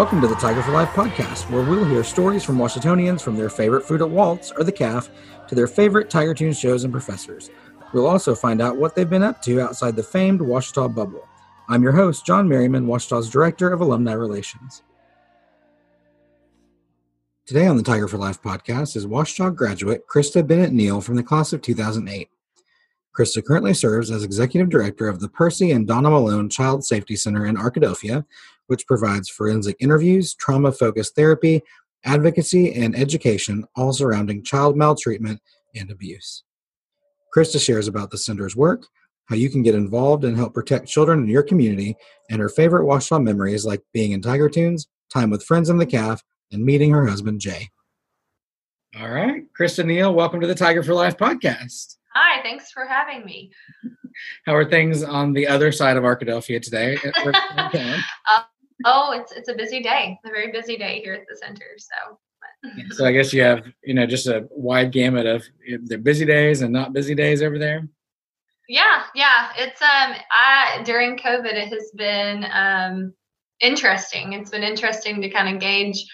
Welcome to the Tiger for Life podcast, where we'll hear stories from Ouachitonians from their favorite food at Walt's or the CAF to their favorite Tiger Tunes shows and professors. We'll also find out what they've been up to outside the famed Ouachita bubble. I'm your host, John Merriman, Ouachita's Director of Alumni Relations. Today on the Tiger for Life podcast is Ouachita graduate Krista Bennett Neal from the class of 2008. Krista currently serves as Executive Director of the Percy and Donna Malone Child Safety Center in Arkadelphia, which provides forensic interviews, trauma focused therapy, advocacy, and education, all surrounding child maltreatment and abuse. Krista shares about the center's work, how you can get involved and help protect children in your community, and her favorite Ouachita memories like being in Tiger Tunes, time with friends in the CAF, and meeting her husband, Jay. All right. Krista Neal, welcome to the Tiger for Life podcast. Hi, thanks for having me. How are things on the other side of Arkadelphia today? uh, oh, it's it's a busy day. a very busy day here at the center. So. so I guess you have you know just a wide gamut of the busy days and not busy days over there. Yeah, yeah. It's um I during COVID it has been um interesting. It's been interesting to kind of gauge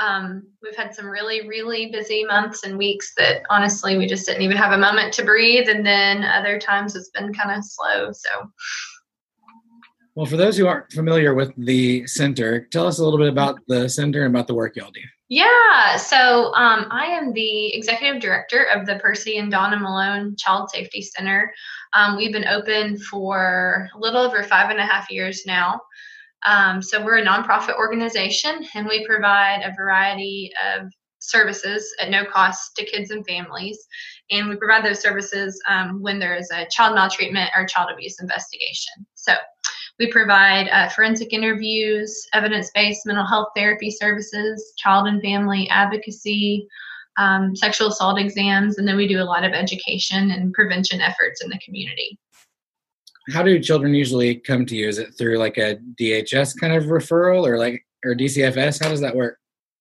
um, we've had some really, really busy months and weeks that honestly we just didn't even have a moment to breathe. And then other times it's been kind of slow. So, well, for those who aren't familiar with the center, tell us a little bit about the center and about the work y'all do. Yeah, so um, I am the executive director of the Percy and Donna Malone Child Safety Center. Um, we've been open for a little over five and a half years now. Um, so we're a nonprofit organization and we provide a variety of services at no cost to kids and families. And we provide those services um, when there is a child maltreatment or child abuse investigation. So we provide uh, forensic interviews, evidence based mental health therapy services, child and family advocacy, um, sexual assault exams, and then we do a lot of education and prevention efforts in the community how do children usually come to you? Is it through like a DHS kind of referral or like or DCFS? How does that work?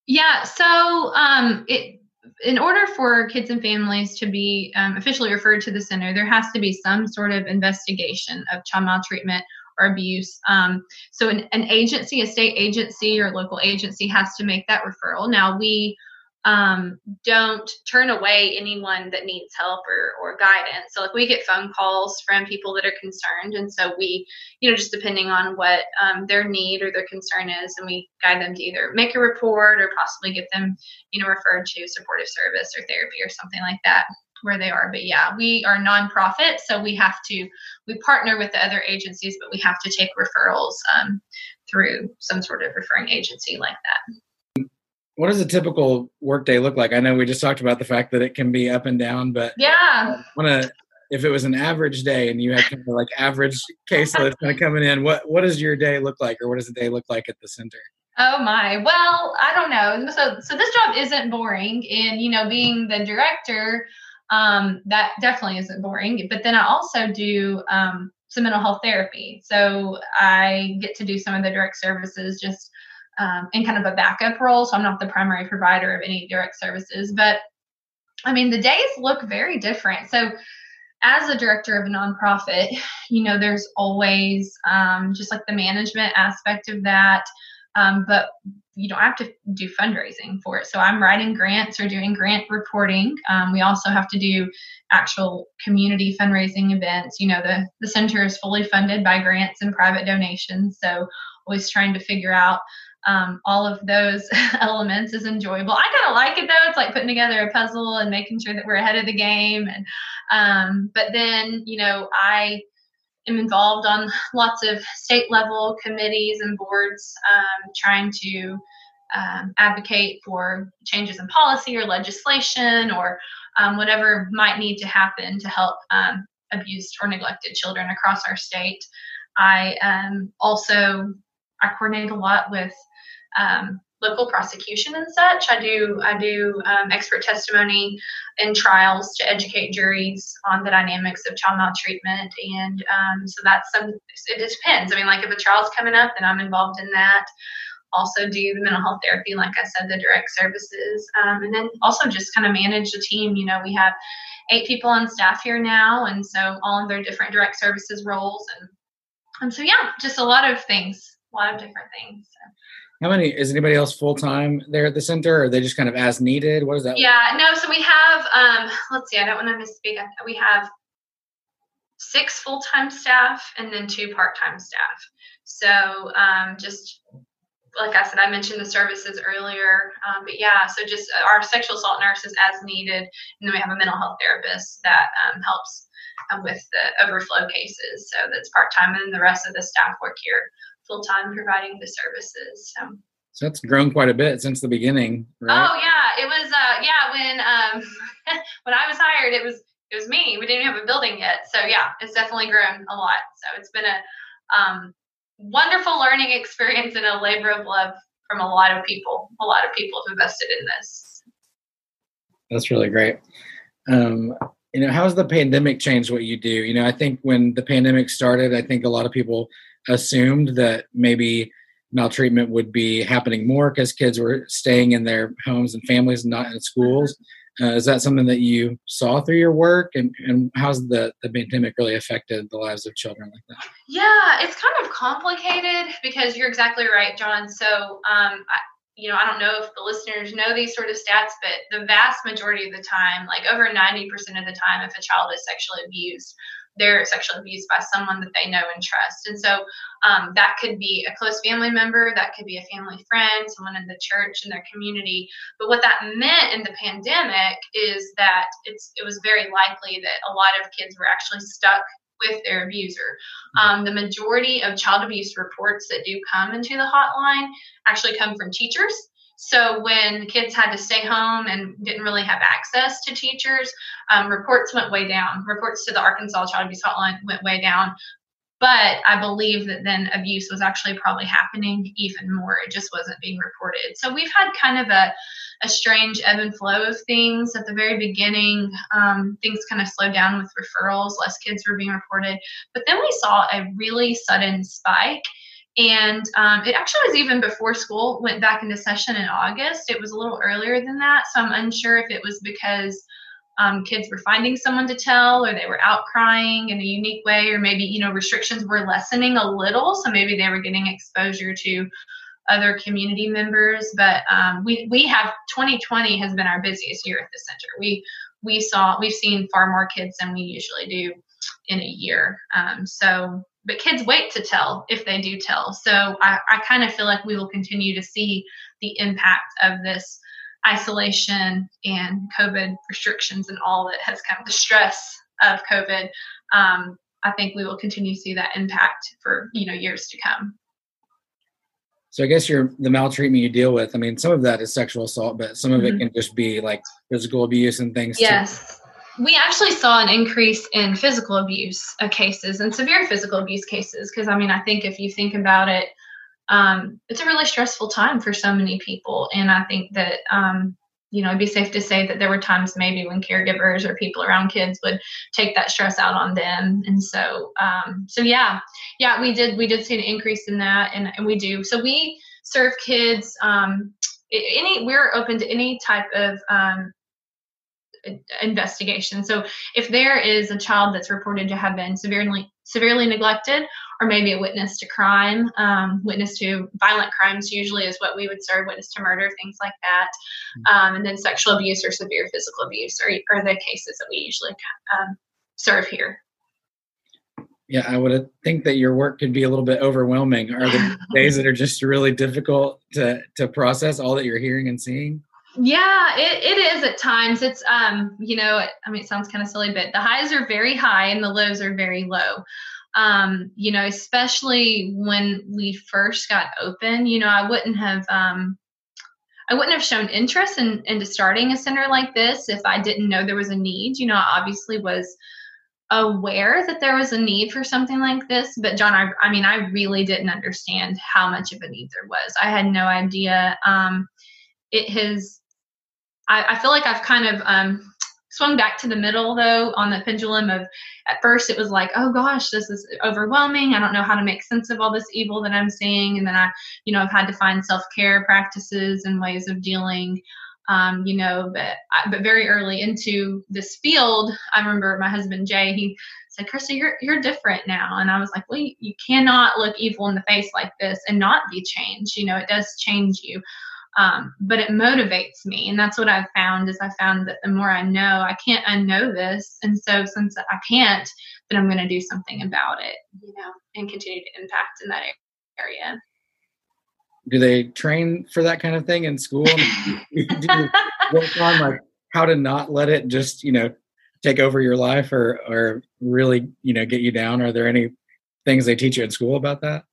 Yeah, so um, it in order for kids and families to be um, officially referred to the center, there has to be some sort of investigation of child maltreatment or abuse. Um, so an, an agency, a state agency or local agency has to make that referral. Now we um, don't turn away anyone that needs help or, or guidance. So, like, we get phone calls from people that are concerned. And so, we, you know, just depending on what um, their need or their concern is, and we guide them to either make a report or possibly get them, you know, referred to supportive service or therapy or something like that where they are. But yeah, we are nonprofit. So, we have to, we partner with the other agencies, but we have to take referrals um, through some sort of referring agency like that what does a typical workday look like? I know we just talked about the fact that it can be up and down, but yeah, want to if it was an average day and you had kind of like average caseloads kind of coming in, what what does your day look like, or what does the day look like at the center? Oh my. Well, I don't know. So so this job isn't boring, and you know, being the director, um, that definitely isn't boring. But then I also do um, some mental health therapy, so I get to do some of the direct services just um, in kind of a backup role. So I'm not the primary provider of any direct services, but I mean, the days look very different. So as a director of a nonprofit, you know, there's always um, just like the management aspect of that. Um, but you don't have to do fundraising for it. So I'm writing grants or doing grant reporting. Um, we also have to do actual community fundraising events. You know, the, the center is fully funded by grants and private donations. So always trying to figure out um, all of those elements is enjoyable. I kind of like it though. It's like putting together a puzzle and making sure that we're ahead of the game. And um, but then you know I am involved on lots of state level committees and boards, um, trying to um, advocate for changes in policy or legislation or um, whatever might need to happen to help um, abused or neglected children across our state. I also I coordinate a lot with um, local prosecution and such. I do I do um, expert testimony in trials to educate juries on the dynamics of child maltreatment, and um, so that's some. It depends. I mean, like if a trial's coming up, then I'm involved in that. Also do the mental health therapy, like I said, the direct services, um, and then also just kind of manage the team. You know, we have eight people on staff here now, and so all of their different direct services roles, and and so yeah, just a lot of things, a lot of different things. So How many is anybody else full time there at the center? Or are they just kind of as needed? What is that? Yeah, no. So we have. Um, let's see. I don't want to misspeak. We have six full time staff and then two part time staff. So um, just like I said, I mentioned the services earlier, um, but yeah, so just uh, our sexual assault nurses as needed, and then we have a mental health therapist that um, helps um, with the overflow cases. So that's part time, and the rest of the staff work here full time providing the services. So. So that's grown quite a bit since the beginning, right? Oh yeah, it was. Uh, yeah, when um, when I was hired, it was it was me. We didn't have a building yet, so yeah, it's definitely grown a lot. So it's been a um, wonderful learning experience and a labor of love from a lot of people. A lot of people have invested in this. That's really great. Um, you know, how's the pandemic changed what you do? You know, I think when the pandemic started, I think a lot of people assumed that maybe maltreatment would be happening more because kids were staying in their homes and families and not in schools. Uh, is that something that you saw through your work, and, and how's the, the pandemic really affected the lives of children like that? Yeah, it's kind of complicated because you're exactly right, John. So, um, I, you know, I don't know if the listeners know these sort of stats, but the vast majority of the time, like over 90% of the time, if a child is sexually abused, they're sexually abused by someone that they know and trust. And so um, that could be a close family member, that could be a family friend, someone in the church in their community. But what that meant in the pandemic is that it's it was very likely that a lot of kids were actually stuck with their abuser. Um, the majority of child abuse reports that do come into the hotline actually come from teachers. So when kids had to stay home and didn't really have access to teachers, um, reports went way down. Reports to the Arkansas Child Abuse Hotline went way down. But I believe that then abuse was actually probably happening even more. It just wasn't being reported. So we've had kind of a, a strange ebb and flow of things. At the very beginning, um, things kind of slowed down with referrals, less kids were being reported. But then we saw a really sudden spike and um, it actually was even before school went back into session in August. It was a little earlier than that. So I'm unsure if it was because um, kids were finding someone to tell or they were out crying in a unique way, or maybe, you know, restrictions were lessening a little. So maybe they were getting exposure to other community members. But um, we, we have 2020 has been our busiest year at the center. We, we saw, we've seen far more kids than we usually do in a year. Um, so but kids wait to tell if they do tell. So I, I kind of feel like we will continue to see the impact of this isolation and COVID restrictions and all that has come, the stress of COVID. Um, I think we will continue to see that impact for you know years to come. So I guess you're the maltreatment you deal with. I mean, some of that is sexual assault, but some of mm-hmm. it can just be like physical abuse and things. Yes. Too we actually saw an increase in physical abuse uh, cases and severe physical abuse cases because i mean i think if you think about it um, it's a really stressful time for so many people. And i think that um, you know it'd be safe to say that there were times maybe when caregivers or people around kids would take that stress out on them. And so um, so yeah. Yeah we did we did see an increase in that and, and we do. So we serve kids um, any we're open to any type of um, investigation. So if there is a child that's reported to have been severely severely neglected, or maybe a witness to crime, um, witness to violent crimes usually is what we would serve, witness to murder, things like that, hmm. um, and then sexual abuse or severe physical abuse are, are the cases that we usually um, serve here. Yeah, I would think that your work could be a little bit overwhelming. Are the days that are just really difficult to to process all that you're hearing and seeing? Yeah, it, it is at times. It's um, you know, I mean, it sounds kind of silly, but the highs are very high and the lows are very low. Um, you know, especially when we first got open, you know, I wouldn't have um I wouldn't have shown interest in into starting a center like this if I didn't know there was a need. You know, I obviously was aware that there was a need for something like this, but John, I, I mean, I really didn't understand how much of a need there was. I had no idea. Um, it has I, I feel like I've kind of um, swung back to the middle though on the pendulum of at first it was like oh gosh this is overwhelming i don't know how to make sense of all this evil that i'm seeing and then i you know i've had to find self-care practices and ways of dealing Um, you know, but but very early into this field, I remember my husband Jay. He said, "Krista, you're you're different now," and I was like, "Well, you, you cannot look evil in the face like this and not be changed. You know, it does change you." Um, but it motivates me and that's what i've found is i found that the more i know i can't unknow this and so since i can't then i'm going to do something about it you know and continue to impact in that area. Do they train for that kind of thing in school? Do you work on like how to not let it just you know take over your life or or really you know get you down? Are there any things they teach you in school about that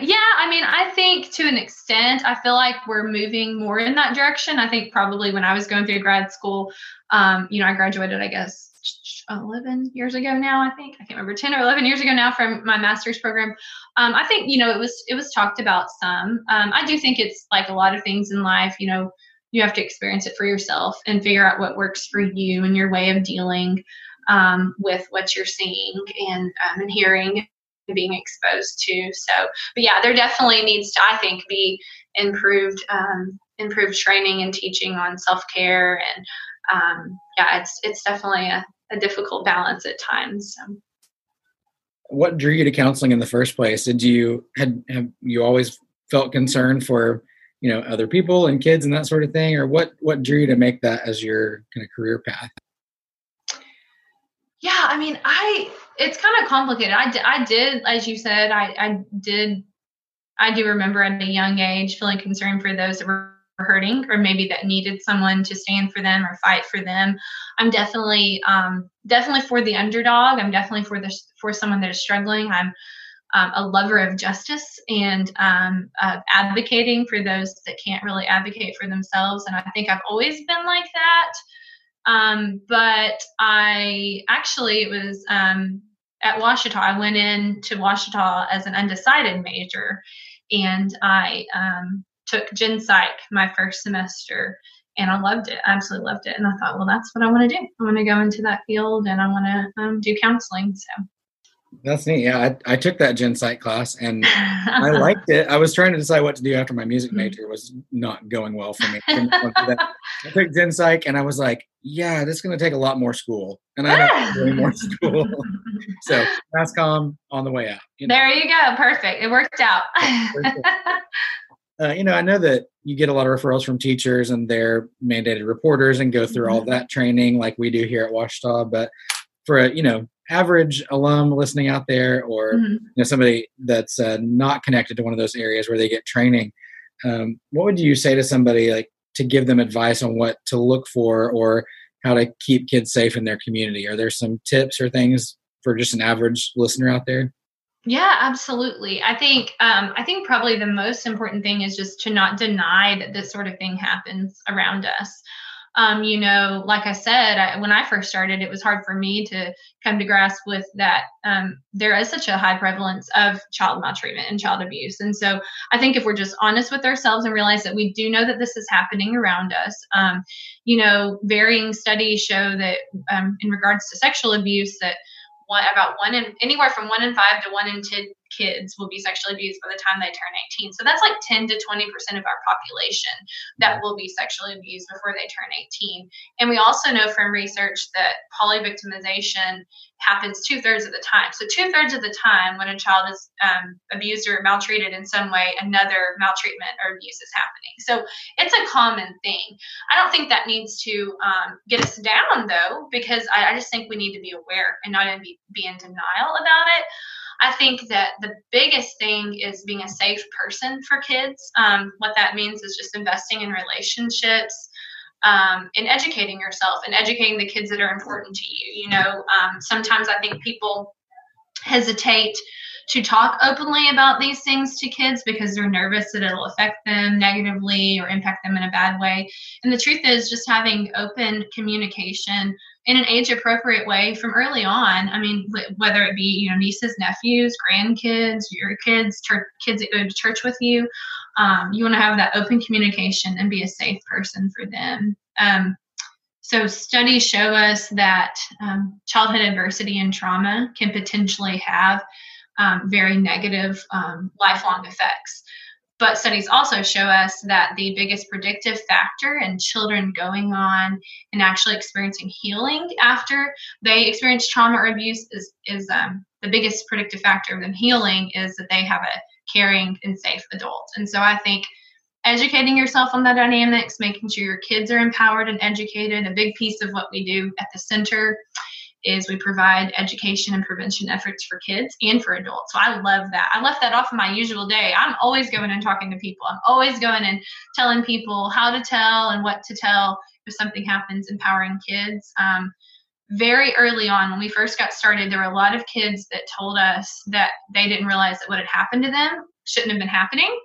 yeah, I mean, I think to an extent, I feel like we're moving more in that direction. I think probably when I was going through grad school, um, you know, I graduated, I guess, 11 years ago now. I think I can't remember 10 or 11 years ago now from my master's program. Um, I think you know it was it was talked about some. Um, I do think it's like a lot of things in life. You know, you have to experience it for yourself and figure out what works for you and your way of dealing um, with what you're seeing and um, and hearing being exposed to. So, but yeah, there definitely needs to, I think, be improved um, improved training and teaching on self care, and um, yeah, it's it's definitely a, a difficult balance at times. So. What drew you to counseling in the first place? Did you had have you always felt concern for you know other people and kids and that sort of thing, or what what drew you to make that as your kind of career path? Yeah, I mean, I it's kind of complicated. I, d- I did, as you said, I, I did, I do remember at a young age feeling concerned for those that were hurting or maybe that needed someone to stand for them or fight for them. I'm definitely, um, definitely for the underdog. I'm definitely for the, for someone that is struggling. I'm um, a lover of justice and um, uh, advocating for those that can't really advocate for themselves. And I think I've always been like that. Um, but I actually, it was um, at Ouachita. I went in to Ouachita as an undecided major, and I um, took Gen Psych my first semester, and I loved it. I Absolutely loved it. And I thought, well, that's what I want to do. I want to go into that field, and I want to um, do counseling. So that's neat. Yeah, I, I took that gen psych class and I liked it. I was trying to decide what to do after my music mm-hmm. major was not going well for me. I took gen psych and I was like, yeah, this is going to take a lot more school, and I don't do any more school. so com on the way out. You know. There you go. Perfect. It worked out. uh, you know, I know that you get a lot of referrals from teachers and their mandated reporters and go through mm-hmm. all that training like we do here at Ouachita. But for a you know average alum listening out there, or mm-hmm. you know somebody that's uh, not connected to one of those areas where they get training, um, what would you say to somebody like to give them advice on what to look for or how to keep kids safe in their community? Are there some tips or things for just an average listener out there? Yeah, absolutely. I think um, I think probably the most important thing is just to not deny that this sort of thing happens around us um, you know, like I said, I, when I first started, it was hard for me to come to grasp with that um, there is such a high prevalence of child maltreatment and child abuse. And so I think if we're just honest with ourselves and realize that we do know that this is happening around us, um, you know, varying studies show that um, in regards to sexual abuse, that one about one in anywhere from one in five to one in ten kids will be sexually abused by the time they turn 18. So that's like 10 to 20 percent of our population that will be sexually abused before they turn 18. And we also know from research that polyvictimization happens two thirds of the time. So two thirds of the time, when a child is um, abused or maltreated in some way, another maltreatment or abuse is happening. So it's a common thing. I don't think that needs to um, get us down though, because I, I, just think we need to be aware and not be, be in denial about it. I think that the biggest thing is being a safe person for kids. Um, what that means is just investing in relationships, um, and educating yourself and educating the kids that are important to you. You know, um, sometimes I think people hesitate to talk openly about these things to kids because they're nervous that it'll affect them negatively or impact them in a bad way. And the truth is, just having open communication in an age appropriate way from early on. I mean, whether it be you know nieces, nephews, grandkids, your kids, church, kids that go to church with you, um, you want to have that open communication and be a safe person for them. Um, so studies show us that um, childhood adversity and trauma can potentially have um, very negative um, lifelong effects. But studies also show us that the biggest predictive factor in children going on and actually experiencing healing after they experience trauma or abuse is, is um, the biggest predictive factor of them healing is that they have a caring and safe adult. And so I think educating yourself on the dynamics, making sure your kids are empowered and educated, a big piece of what we do at the center is we provide education and prevention efforts for kids and for adults. So I love that. I left that off of my usual day. I'm always going and talking to people. I'm always going and telling people how to tell and what to tell if something happens, empowering kids. Um, very early on, when we first got started, there were a lot of kids that told us that they didn't realize that what had happened to them shouldn't have been happening.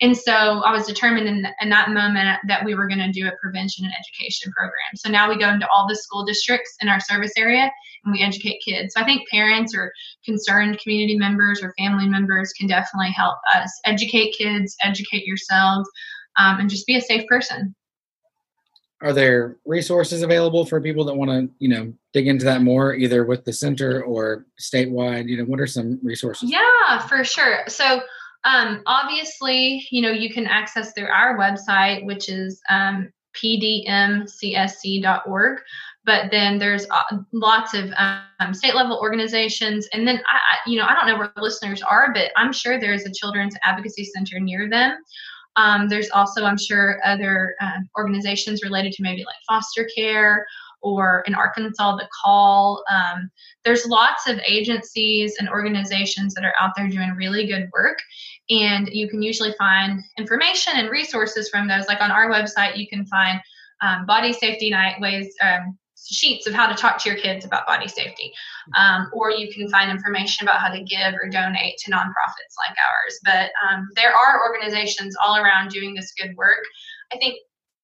And so I was determined in, in that moment that we were going to do a prevention and education program. So now we go into all the school districts in our service area and we educate kids. So I think parents or concerned community members or family members can definitely help us educate kids, educate yourselves, um, and just be a safe person. Are there resources available for people that want to, you know, dig into that more, either with the center or statewide? You know, what are some resources? Yeah, for sure. So um, obviously, you know, you can access through our website, which is um, pdmcsc.org. But then there's uh, lots of um, state level organizations. And then, I, you know, I don't know where listeners are, but I'm sure there's a children's advocacy center near them. Um, there's also, I'm sure, other uh, organizations related to maybe like foster care or in Arkansas, the call. Um, there's lots of agencies and organizations that are out there doing really good work. And you can usually find information and resources from those. Like on our website, you can find um, body safety night ways, um, sheets of how to talk to your kids about body safety. Um, or you can find information about how to give or donate to nonprofits like ours. But um, there are organizations all around doing this good work. I think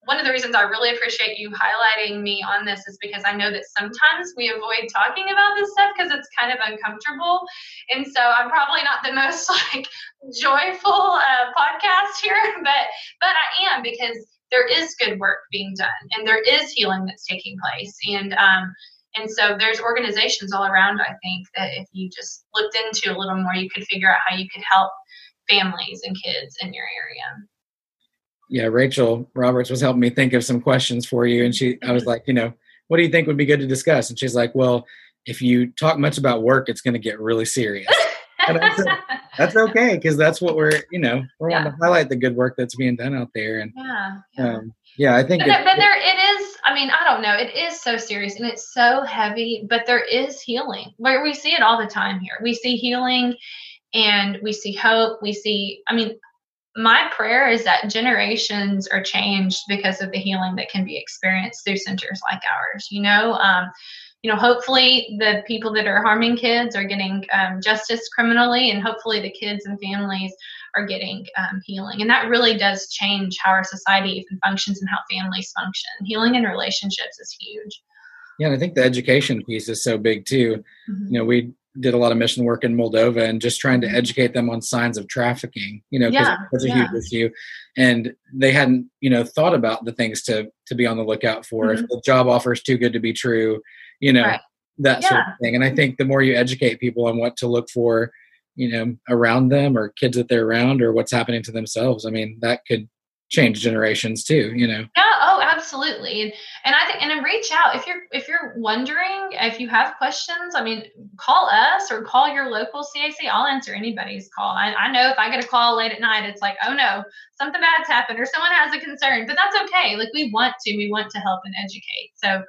one of the reasons I really appreciate you highlighting me on this is because I know that sometimes we avoid talking about this stuff because it's kind of uncomfortable. And so I'm probably not the most like joyful uh, podcast here, but but I am because there is good work being done and there is healing that's taking place. And um, and so there's organizations all around. I think that if you just looked into a little more, you could figure out how you could help families and kids in your area yeah, Rachel Roberts was helping me think of some questions for you, and she, I was like, you know, what do you think would be good to discuss? And she's like, well, if you talk much about work, it's going to get really serious. and I said, that's okay because that's what we're, you know, we're yeah. wanting to highlight the good work that's being done out there. And yeah, yeah, um, yeah I think, but, it, but there it is. I mean, I don't know. It is so serious and it's so heavy, but there is healing. Where we see it all the time here. We see healing, and we see hope. We see. I mean, my prayer is that generations are changed because of the healing that can be experienced through centers like ours. You know, um, you know, hopefully the people that are harming kids are getting um, justice criminally, and hopefully the kids and families are getting um, healing. And that really does change how our society even functions and how families function. Healing in relationships is huge. Yeah, and I think the education piece is so big too. Mm-hmm. You know, we did a lot of mission work in Moldova and just trying to mm-hmm. educate them on signs of trafficking, you know, because yeah, that's a yeah. huge issue. And they hadn't, you know, thought about the things to to be on the lookout for. Mm-hmm. If the job offer is too good to be true, you know, right. that yeah. sort of thing. And I think the more you educate people on what to look for, you know, around them or kids that they're around or what's happening to themselves, I mean, that could change generations too you know absolutely and, and i think and then reach out if you're if you're wondering if you have questions i mean call us or call your local cac i'll answer anybody's call I, I know if i get a call late at night it's like oh no something bad's happened or someone has a concern but that's okay like we want to we want to help and educate so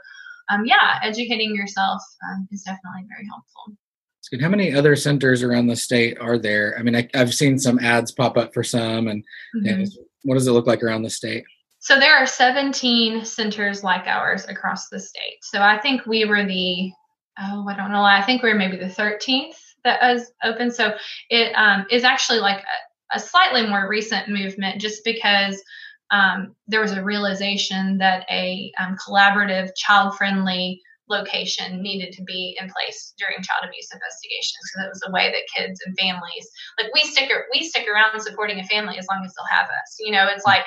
um, yeah educating yourself um, is definitely very helpful it's good. How many other centers around the state are there? I mean, I, have seen some ads pop up for some, and mm-hmm. what does it look like around the state? So there are 17 centers like ours across the state. So I think we were the, oh, I don't know, why. I think we were maybe the 13th that was open. So it um, is actually like a, a, slightly more recent movement just because um, there was a realization that a um, collaborative, child friendly location needed to be in place during child abuse investigations because it was a way that kids and families like we stick we stick around supporting a family as long as they'll have us you know it's like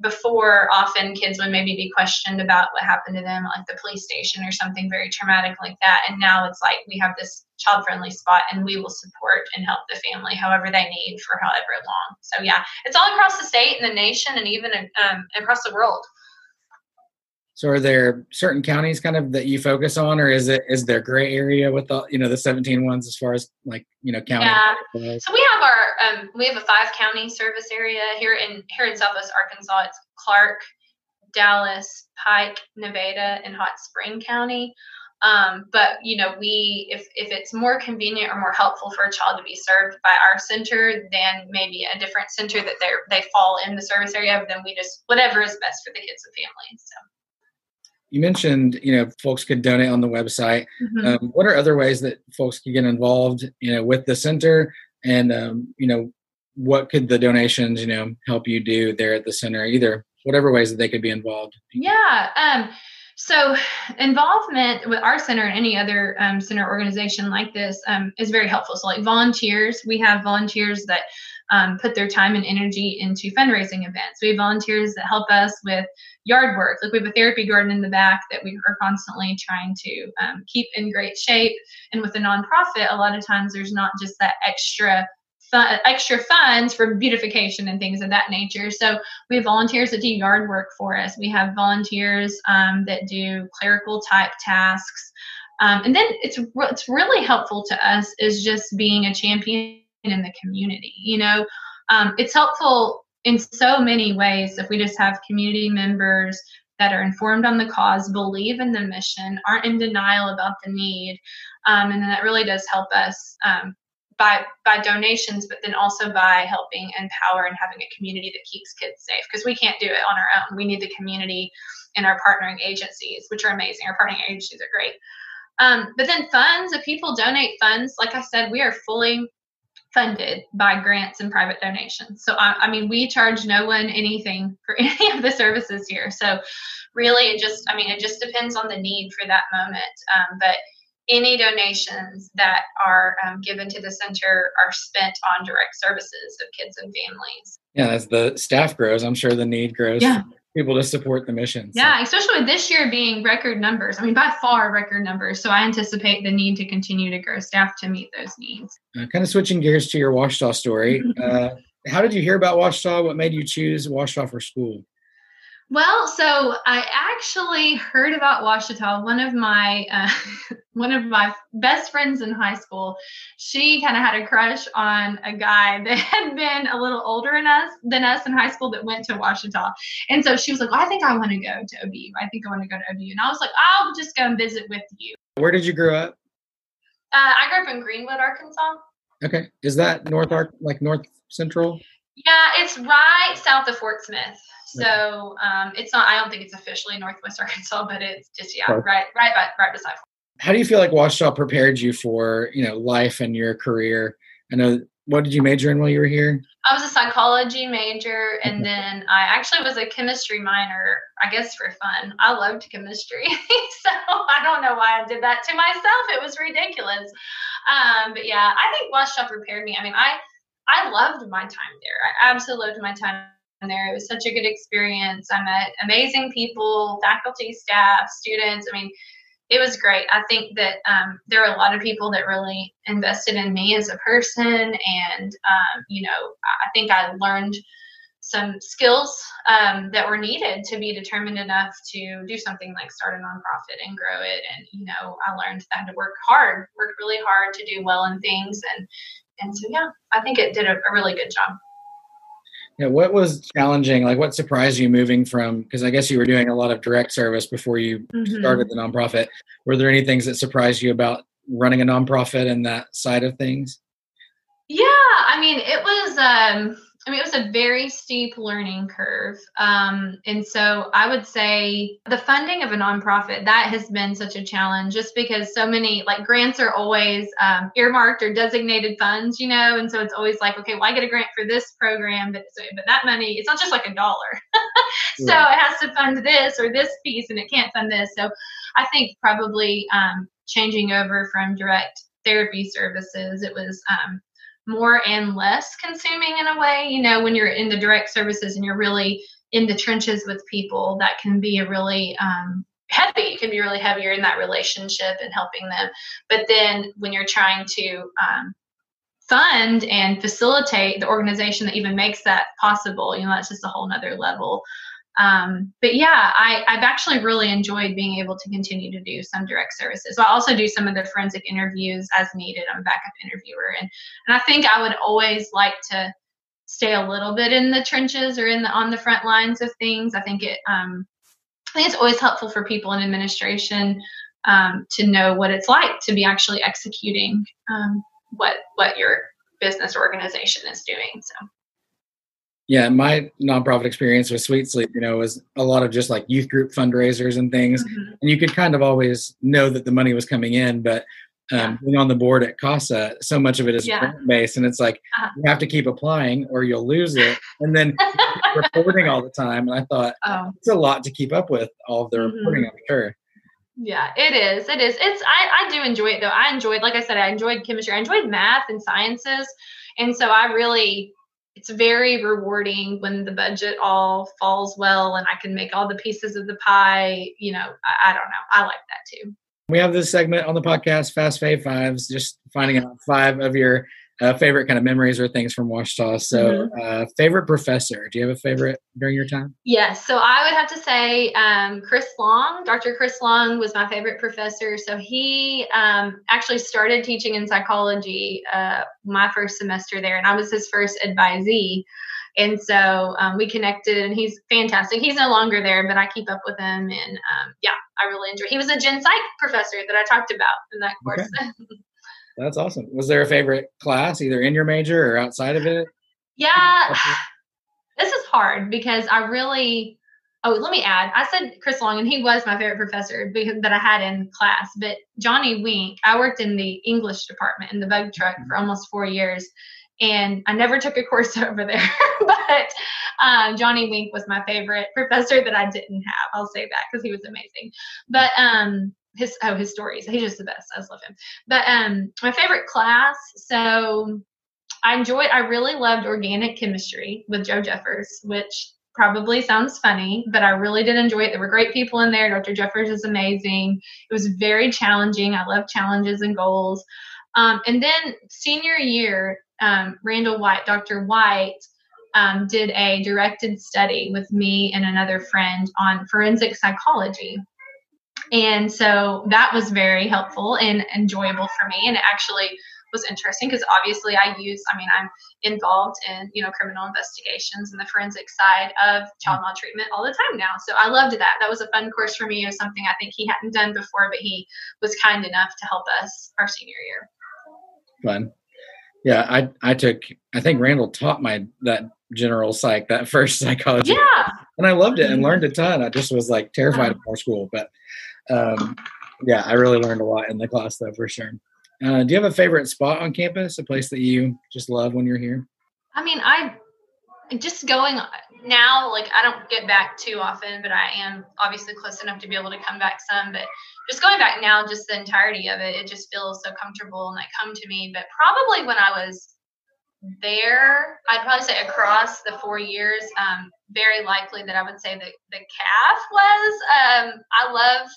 before often kids would maybe be questioned about what happened to them like the police station or something very traumatic like that. And now it's like we have this child friendly spot and we will support and help the family however they need for however long. So yeah it's all across the state and the nation and even um, across the world so are there certain counties kind of that you focus on or is it is there gray area with the you know the 17 ones as far as like you know county yeah. so we have our um, we have a five county service area here in here in southwest arkansas. It's clark dallas pike nevada and hot spring county. Um, but you know we if if it's more convenient or more helpful for a child to be served by our center than maybe a different center that they they fall in the service area then we just whatever is best for the kids and families so you mentioned you know folks could donate on the website. Mm-hmm. um, what are other ways that folks could get involved you know with the center? And um, you know what could the donations you know help you do there at the center? Either whatever ways that they could be involved. Yeah um, so involvement with our center and any other um, center organization like this um, is very helpful. So like volunteers we have volunteers that um, put their time and energy into fundraising events. We have volunteers that help us with yard work. Like we have a therapy garden in the back that we are constantly trying to um, keep in great shape. And with a nonprofit, a lot of times there's not just that extra extra funds for beautification and things of that nature. So we have volunteers that do yard work for us. We have volunteers um, that do clerical type tasks. Um, and then it's it's really helpful to us is just being a champion in the community. You know, um, it's helpful in so many ways if we just have community members that are informed on the cause, believe in the mission, aren't in denial about the need, um, and that really does help us um, by by donations, but then also by helping empower and having a community that keeps kids safe because we can't do it on our own. We need the community and our partnering agencies, which are amazing. Our partnering agencies are great. Um, but then funds, if people donate funds, like I said, we are fully funded by grants and private donations. So, I, I, mean, we charge no one anything for any of the services here. So, really, it just, I mean, it just depends on the need for that moment. Um, but any donations that are um, given to the center are spent on direct services of kids and families. Yeah, as the staff grows, I'm sure the need grows. Yeah people to support the mission. So. Yeah, especially with this year being record numbers. I mean, by far record numbers. So I anticipate the need to continue to grow staff to meet those needs. Uh, kind of switching gears to your Ouachita story. uh, how did you hear about Ouachita? What made you choose Ouachita for school? Well, so I actually heard about Ouachita. One of my uh, one of my best friends in high school, she kind of had a crush on a guy that had been a little older than us than us in high school that went to Ouachita. And so she was like, well, "I think I want to go to OBU. I think I want to go to OBU." And I was like, "I'll just go and visit with you." Where did you grow up? Uh, I grew up in Greenwood, Arkansas. Okay, is that North Ark like North Central? Yeah, it's right south of Fort Smith. So um, it's not. I don't think it's officially Northwest Arkansas, but it's just yeah, right, right, right, right beside. How do you feel like Ouachita prepared you for you know life and your career? I know. What did you major in while you were here? I was a psychology major, and then I actually was a chemistry minor. I guess for fun. I loved chemistry, so I don't know why I did that to myself. It was ridiculous. Um, but yeah, I think Ouachita prepared me. I mean, I I loved my time there. I absolutely loved my time there. It was such a good experience. I met amazing people, faculty, staff, students. I mean, it was great. I think that um, there are a lot of people that really invested in me as a person, and um, you know, I think I learned some skills um, that were needed to be determined enough to do something like start a nonprofit and grow it. And you know, I learned that I had to work hard, work really hard to do well in things, and and so yeah, I think it did a, a really good job. Yeah, what was challenging? Like, what surprised you moving from? Because I guess you were doing a lot of direct service before you mm-hmm. started the nonprofit. Were there any things that surprised you about running a nonprofit and that side of things? Yeah, I mean, it was. Um, I mean, it was a very steep learning curve. Um, and so I would say the funding of a nonprofit, that has been such a challenge just because so many, like grants are always um, earmarked or designated funds, you know? And so it's always like, okay, well, I get a grant for this program, but, so, but that money, it's not just like a dollar. so yeah. it has to fund this or this piece and it can't fund this. So I think probably um, changing over from direct therapy services, it was um, more and less consuming in a way. You know, when you're in the direct services and you're really in the trenches with people that can be a really um, heavy it can be really heavier in that relationship and helping them but then when you're trying to um, fund and facilitate the organization that even makes that possible you know that's just a whole nother level um, but yeah I, i've actually really enjoyed being able to continue to do some direct services so i also do some of the forensic interviews as needed i'm a backup interviewer and, and i think i would always like to stay a little bit in the trenches or in the on the front lines of things i think it um, I think it's always helpful for people in administration um, to know what it's like to be actually executing um, what what your business organization is doing. So. Yeah, my nonprofit experience with Sweet Sleep, you know, was a lot of just like youth group fundraisers and things, mm-hmm. and you could kind of always know that the money was coming in, but um, being on the board at CASA, so much of it is yeah. based, and it's like uh-huh. you have to keep applying or you'll lose it, and then reporting all the time. And I thought oh. it's a lot to keep up with all of the mm-hmm. reporting. I'm sure. Yeah, it is. It is. It's. I. I do enjoy it though. I enjoyed, like I said, I enjoyed chemistry. I enjoyed math and sciences, and so I really. It's very rewarding when the budget all falls well and I can make all the pieces of the pie. You know, I, I don't know. I like that too. We have this segment on the podcast, Fast Fave Fives, just finding out five of your uh, favorite kind of memories or things from Ouachita. So, mm-hmm. uh, favorite professor? Do you have a favorite during your time? Yes. So, I would have to say um, Chris Long. Dr. Chris Long was my favorite professor. So, he um, actually started teaching in psychology uh, my first semester there, and I was his first advisee. And so um, we connected, and he's fantastic. He's no longer there, but I keep up with him, and um, yeah, I really enjoy. He was a gen psych professor that I talked about in that course. Okay. That's awesome. Was there a favorite class, either in your major or outside of it? Yeah, this is hard because I really. Oh, let me add. I said Chris Long, and he was my favorite professor because that I had in class. But Johnny Wink, I worked in the English department in the bug truck for almost four years, and I never took a course over there. but um, Johnny Wink was my favorite professor that I didn't have. I'll say that because he was amazing. But um, his oh his stories, he's just the best. I just love him. But um, my favorite class, so I enjoyed. I really loved organic chemistry with Joe Jeffers, which probably sounds funny, but I really did enjoy it. There were great people in there. Dr. Jeffers is amazing. It was very challenging. I love challenges and goals. Um, and then senior year, um, Randall Wight, Dr. Wight, um, did a directed study with me and another friend on forensic psychology. And so that was very helpful and enjoyable for me. And it actually was interesting because obviously I use, I mean, I'm involved in, you know, criminal investigations and the forensic side of child maltreatment all the time now. So I loved that. That was a fun course for me. It was something I think he hadn't done before, but he was kind enough to help us our senior year. Fun yeah i i took i think randall taught my that general psych that first psychology yeah and i loved it and mm-hmm. learned a ton i just was like terrified of uh-huh. our school but um yeah i really learned a lot in the class though for sure. Uh, do you have a favorite spot on campus a place that you just love when you're here? I mean i just going now like i don't get back too often but i am obviously close enough to be able to come back some but just going back now just the entirety of it it just feels so comfortable and like come to me. But probably when i was there i'd probably say across the four years um, very likely that i would say that the CAF was um, i love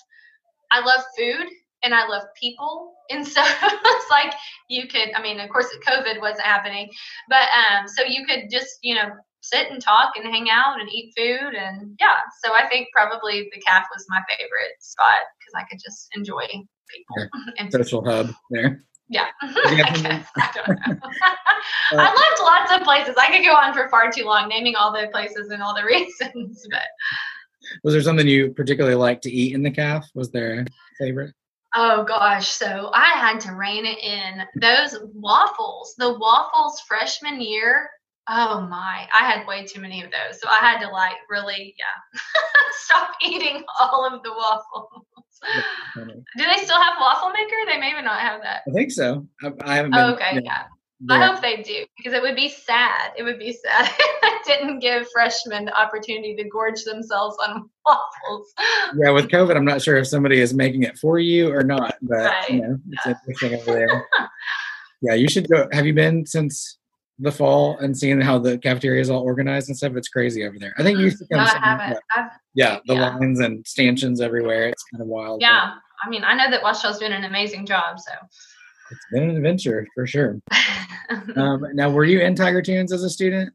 i love food and i love people. And so it's like you could i mean of course covid wasn't happening but um so you could just you know sit and talk and hang out and eat food. And yeah so i think probably the CAF was my favorite spot because i could just enjoy people and social hub there. Yeah. I, guess, I don't know. Uh, i loved lots of places. I could go on for far too long naming all the places and all the reasons but was there something you particularly liked to eat in the CAF was there a favorite Oh gosh, so I had to rein it in. Those waffles, the waffles freshman year Oh my, I had way too many of those. So I had to like really, yeah, stop eating all of the waffles. Do they still have waffle maker? They maybe not have that. I think so. I, I haven't oh, been. Oh, okay, yeah. I hope they do because it would be sad. It would be sad if I didn't give freshmen the opportunity to gorge themselves on waffles. Yeah, with COVID, I'm not sure if somebody is making it for you or not, but right. you know, it's yeah. interesting over there. yeah, you should go. Have you been since the fall and seeing how the cafeteria is all organized and stuff. It's crazy over there. I think you used to come. No, I haven't. Yeah, the yeah. lines and stanchions everywhere. It's kind of wild. Yeah, but. I mean, I know that Ouachita's doing an amazing job. So it's been an adventure for sure. um, now, were you in Tiger Tunes as a student?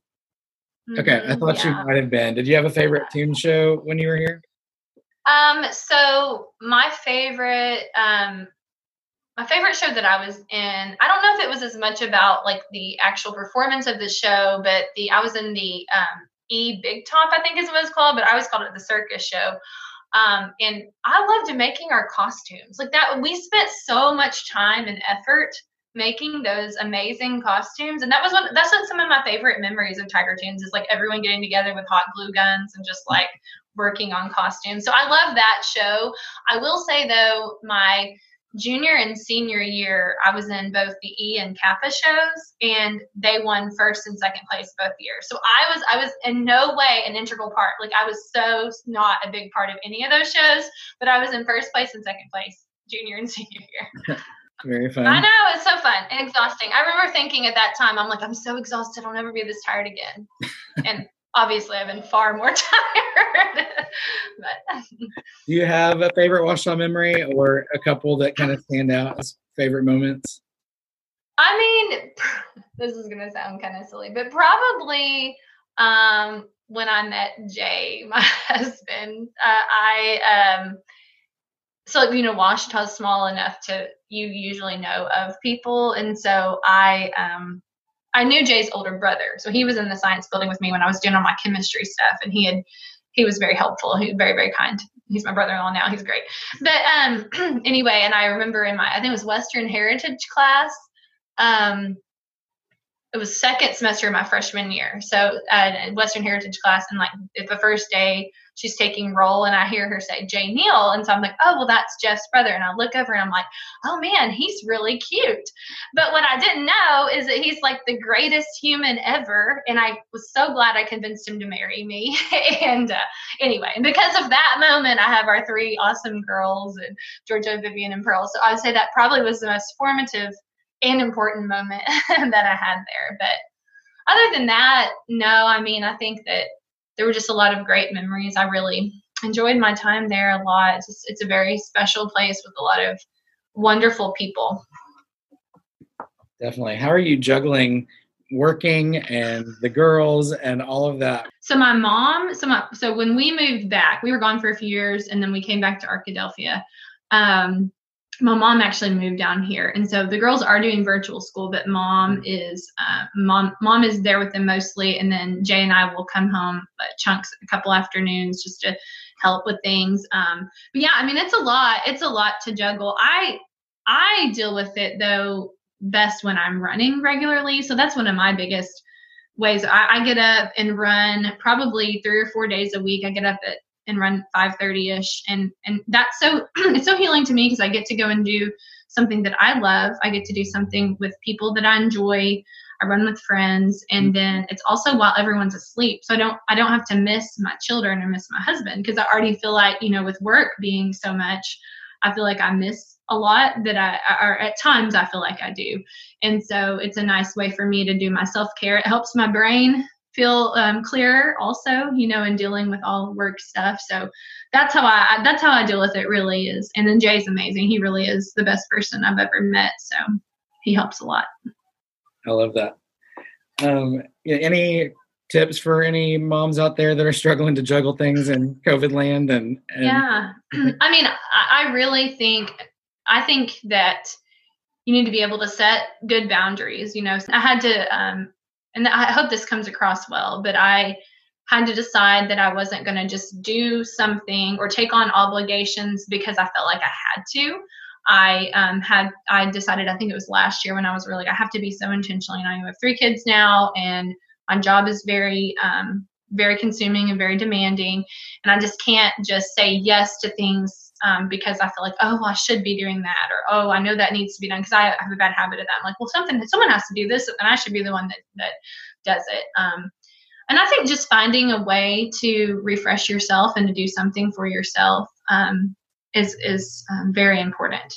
Okay, I thought yeah. you might have been. Did you have a favorite tune show when you were here? Um, so my favorite, um, my favorite show that I was in, I don't know if it was as much about like the actual performance of the show, but the I was in the um, E Big Top, I think is what it's called, but I always called it the circus show. Um, and I loved making our costumes like that. We spent so much time and effort making those amazing costumes. And that was one that's what some of my favorite memories of Tiger Tunes is like everyone getting together with hot glue guns and just like working on costumes. So I love that show. I will say though, my junior and senior year, I was in both the E and Kappa shows, and they won first and second place both years. So I was I was in no way an integral part. Like I was so not a big part of any of those shows, but I was in first place and second place junior and senior year. Very fun. I know it's so fun and exhausting. I remember thinking at that time, I'm like, I'm so exhausted. I'll never be this tired again. and obviously, I've been far more tired. but do you have a favorite Ouachita memory or a couple that kind of stand out as favorite moments? I mean, this is gonna sound kind of silly, but probably um, when I met Jay, my husband. Uh, I um, so you know Ouachita's small enough to you usually know of people, and so I um I knew Jay's older brother, so he was in the science building with me when I was doing all my chemistry stuff, and he had he was very helpful. He was very very kind. He's my brother-in-law now. He's great. But um anyway, and I remember in my I think it was Western Heritage class. Um, it was second semester of my freshman year. So uh, Western Heritage class, and like the first day she's taking roll and I hear her say Jay Neal. And so I'm like, oh, well, that's Jeff's brother. And I look over and I'm like, oh man, he's really cute. But what I didn't know is that he's like the greatest human ever. And I was so glad I convinced him to marry me. and uh, anyway, because of that moment, I have our three awesome girls and Georgia, Vivian, and Pearl. So I would say that probably was the most formative and important moment that I had there. But other than that, no, I mean, I think that there were just a lot of great memories. I really enjoyed my time there a lot. It's, just, it's a very special place with a lot of wonderful people. Definitely. How are you juggling working and the girls and all of that? So my mom, so my, so when we moved back, we were gone for a few years and then we came back to Arkadelphia. Um, my mom actually moved down here. And so the girls are doing virtual school but mom is uh, mom mom is there with them mostly. And then jay and i will come home uh, chunks a couple afternoons just to help with things. Um, but yeah i mean it's a lot it's a lot to juggle. I i deal with it though best when i'm running regularly. So that's one of my biggest ways. I, I get up and run probably three or four days a week. I get up at and run 5:30ish and and that's so it's so healing to me because I get to go and do something that I love. I get to do something with people that I enjoy. I run with friends and mm-hmm. then it's also while everyone's asleep. So I don't I don't have to miss my children or miss my husband because I already feel like, you know, with work being so much, I feel like I miss a lot that I or at times I feel like I do. And so it's a nice way for me to do my self-care. It helps my brain feel um, clearer also you know in dealing with all work stuff. So that's how i that's how i deal with it really is and then jay's amazing. He really is the best person i've ever met so he helps a lot. I love that. Um, any tips for any moms out there that are struggling to juggle things in covid land and, and yeah. I mean I, I really think i think that you need to be able to set good boundaries you know. I had to um, and I hope this comes across well, but I had to decide that I wasn't going to just do something or take on obligations because I felt like I had to. I um, had I decided I think it was last year when I was really I have to be so intentional. Know, I have three kids now, and my job is very um, very consuming and very demanding, and I just can't just say yes to things um, because I feel like, oh, well, I should be doing that, or oh, I know that needs to be done because I have a bad habit of that. I'm like, well, something, someone has to do this, and I should be the one that that does it. Um, and I think just finding a way to refresh yourself and to do something for yourself um, is is um, very important.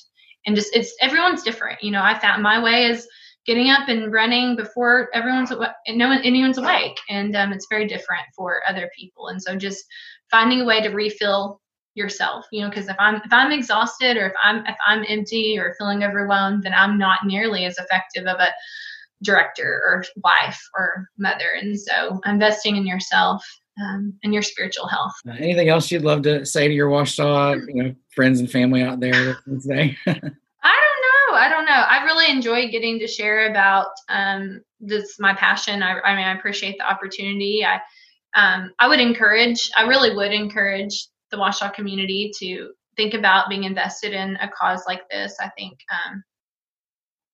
And just it's everyone's different. You know, I found my way is getting up and running before everyone's no one anyone's awake and um, it's very different for other people and so just finding a way to refill yourself you know because if i'm if i'm exhausted or if i'm if i'm empty or feeling overwhelmed then i'm not nearly as effective of a director or wife or mother and so investing in yourself um, and your spiritual health uh, anything else you'd love to say to your Ouachita you know friends and family out there today I don't know. I don't know. I really enjoy getting to share about um, this my passion. I, I mean, I appreciate the opportunity. I um, I would encourage. I really would encourage the Ouachita community to think about being invested in a cause like this. I think um,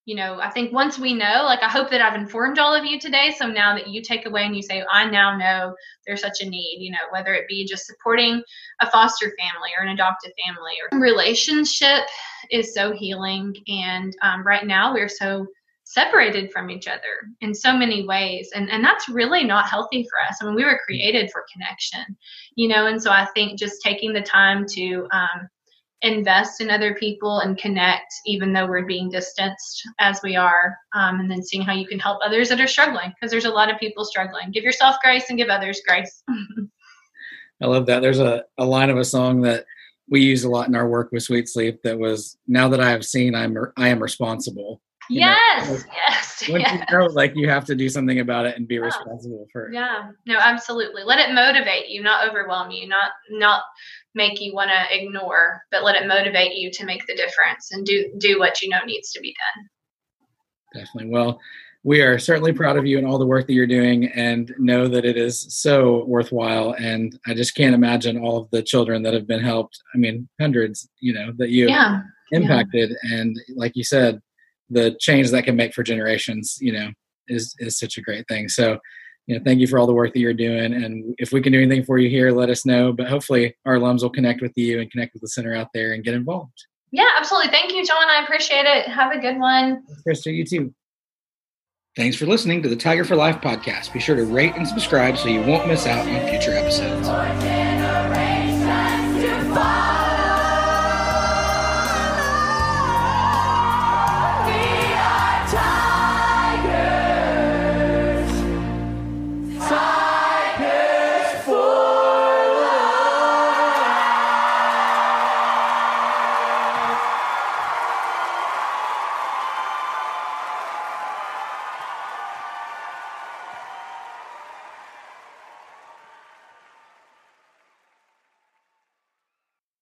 you know, I think once we know, like I hope that I've informed all of you today. So now that you take away and you say, I now know there's such a need, you know, whether it be just supporting a foster family or an adoptive family or relationship is so healing. And um, right now we're so separated from each other in so many ways. And, and that's really not healthy for us. I mean, we were created for connection, you know, and so I think just taking the time to, um, invest in other people and connect even though we're being distanced as we are um, and then seeing how you can help others that are struggling because there's a lot of people struggling. Give yourself grace and give others grace. I love that. There's a, a line of a song that we use a lot in our work with sweet sleep that was now that i have seen i'm i am responsible yes know, yes once yes. you know like you have to do something about it and be yeah. responsible for it yeah no absolutely let it motivate you not overwhelm you not not make you want to ignore, but let it motivate you to make the difference and do do what you know needs to be done. Definitely. Well, we are certainly proud of you and all the work that you're doing and know that it is so worthwhile and i just can't imagine all of the children that have been helped i mean hundreds you know that you yeah. impacted yeah. and like you said the change that can make for generations you know is is such a great thing so you know, thank you for all the work that you're doing. And if we can do anything for you here, let us know. But hopefully, our alums will connect with you and connect with the center out there and get involved. Yeah, absolutely. Thank you, John. I appreciate it. Have a good one. Krista, you too. Thanks for listening to the Tiger for Life podcast. Be sure to rate and subscribe so you won't miss out on future episodes.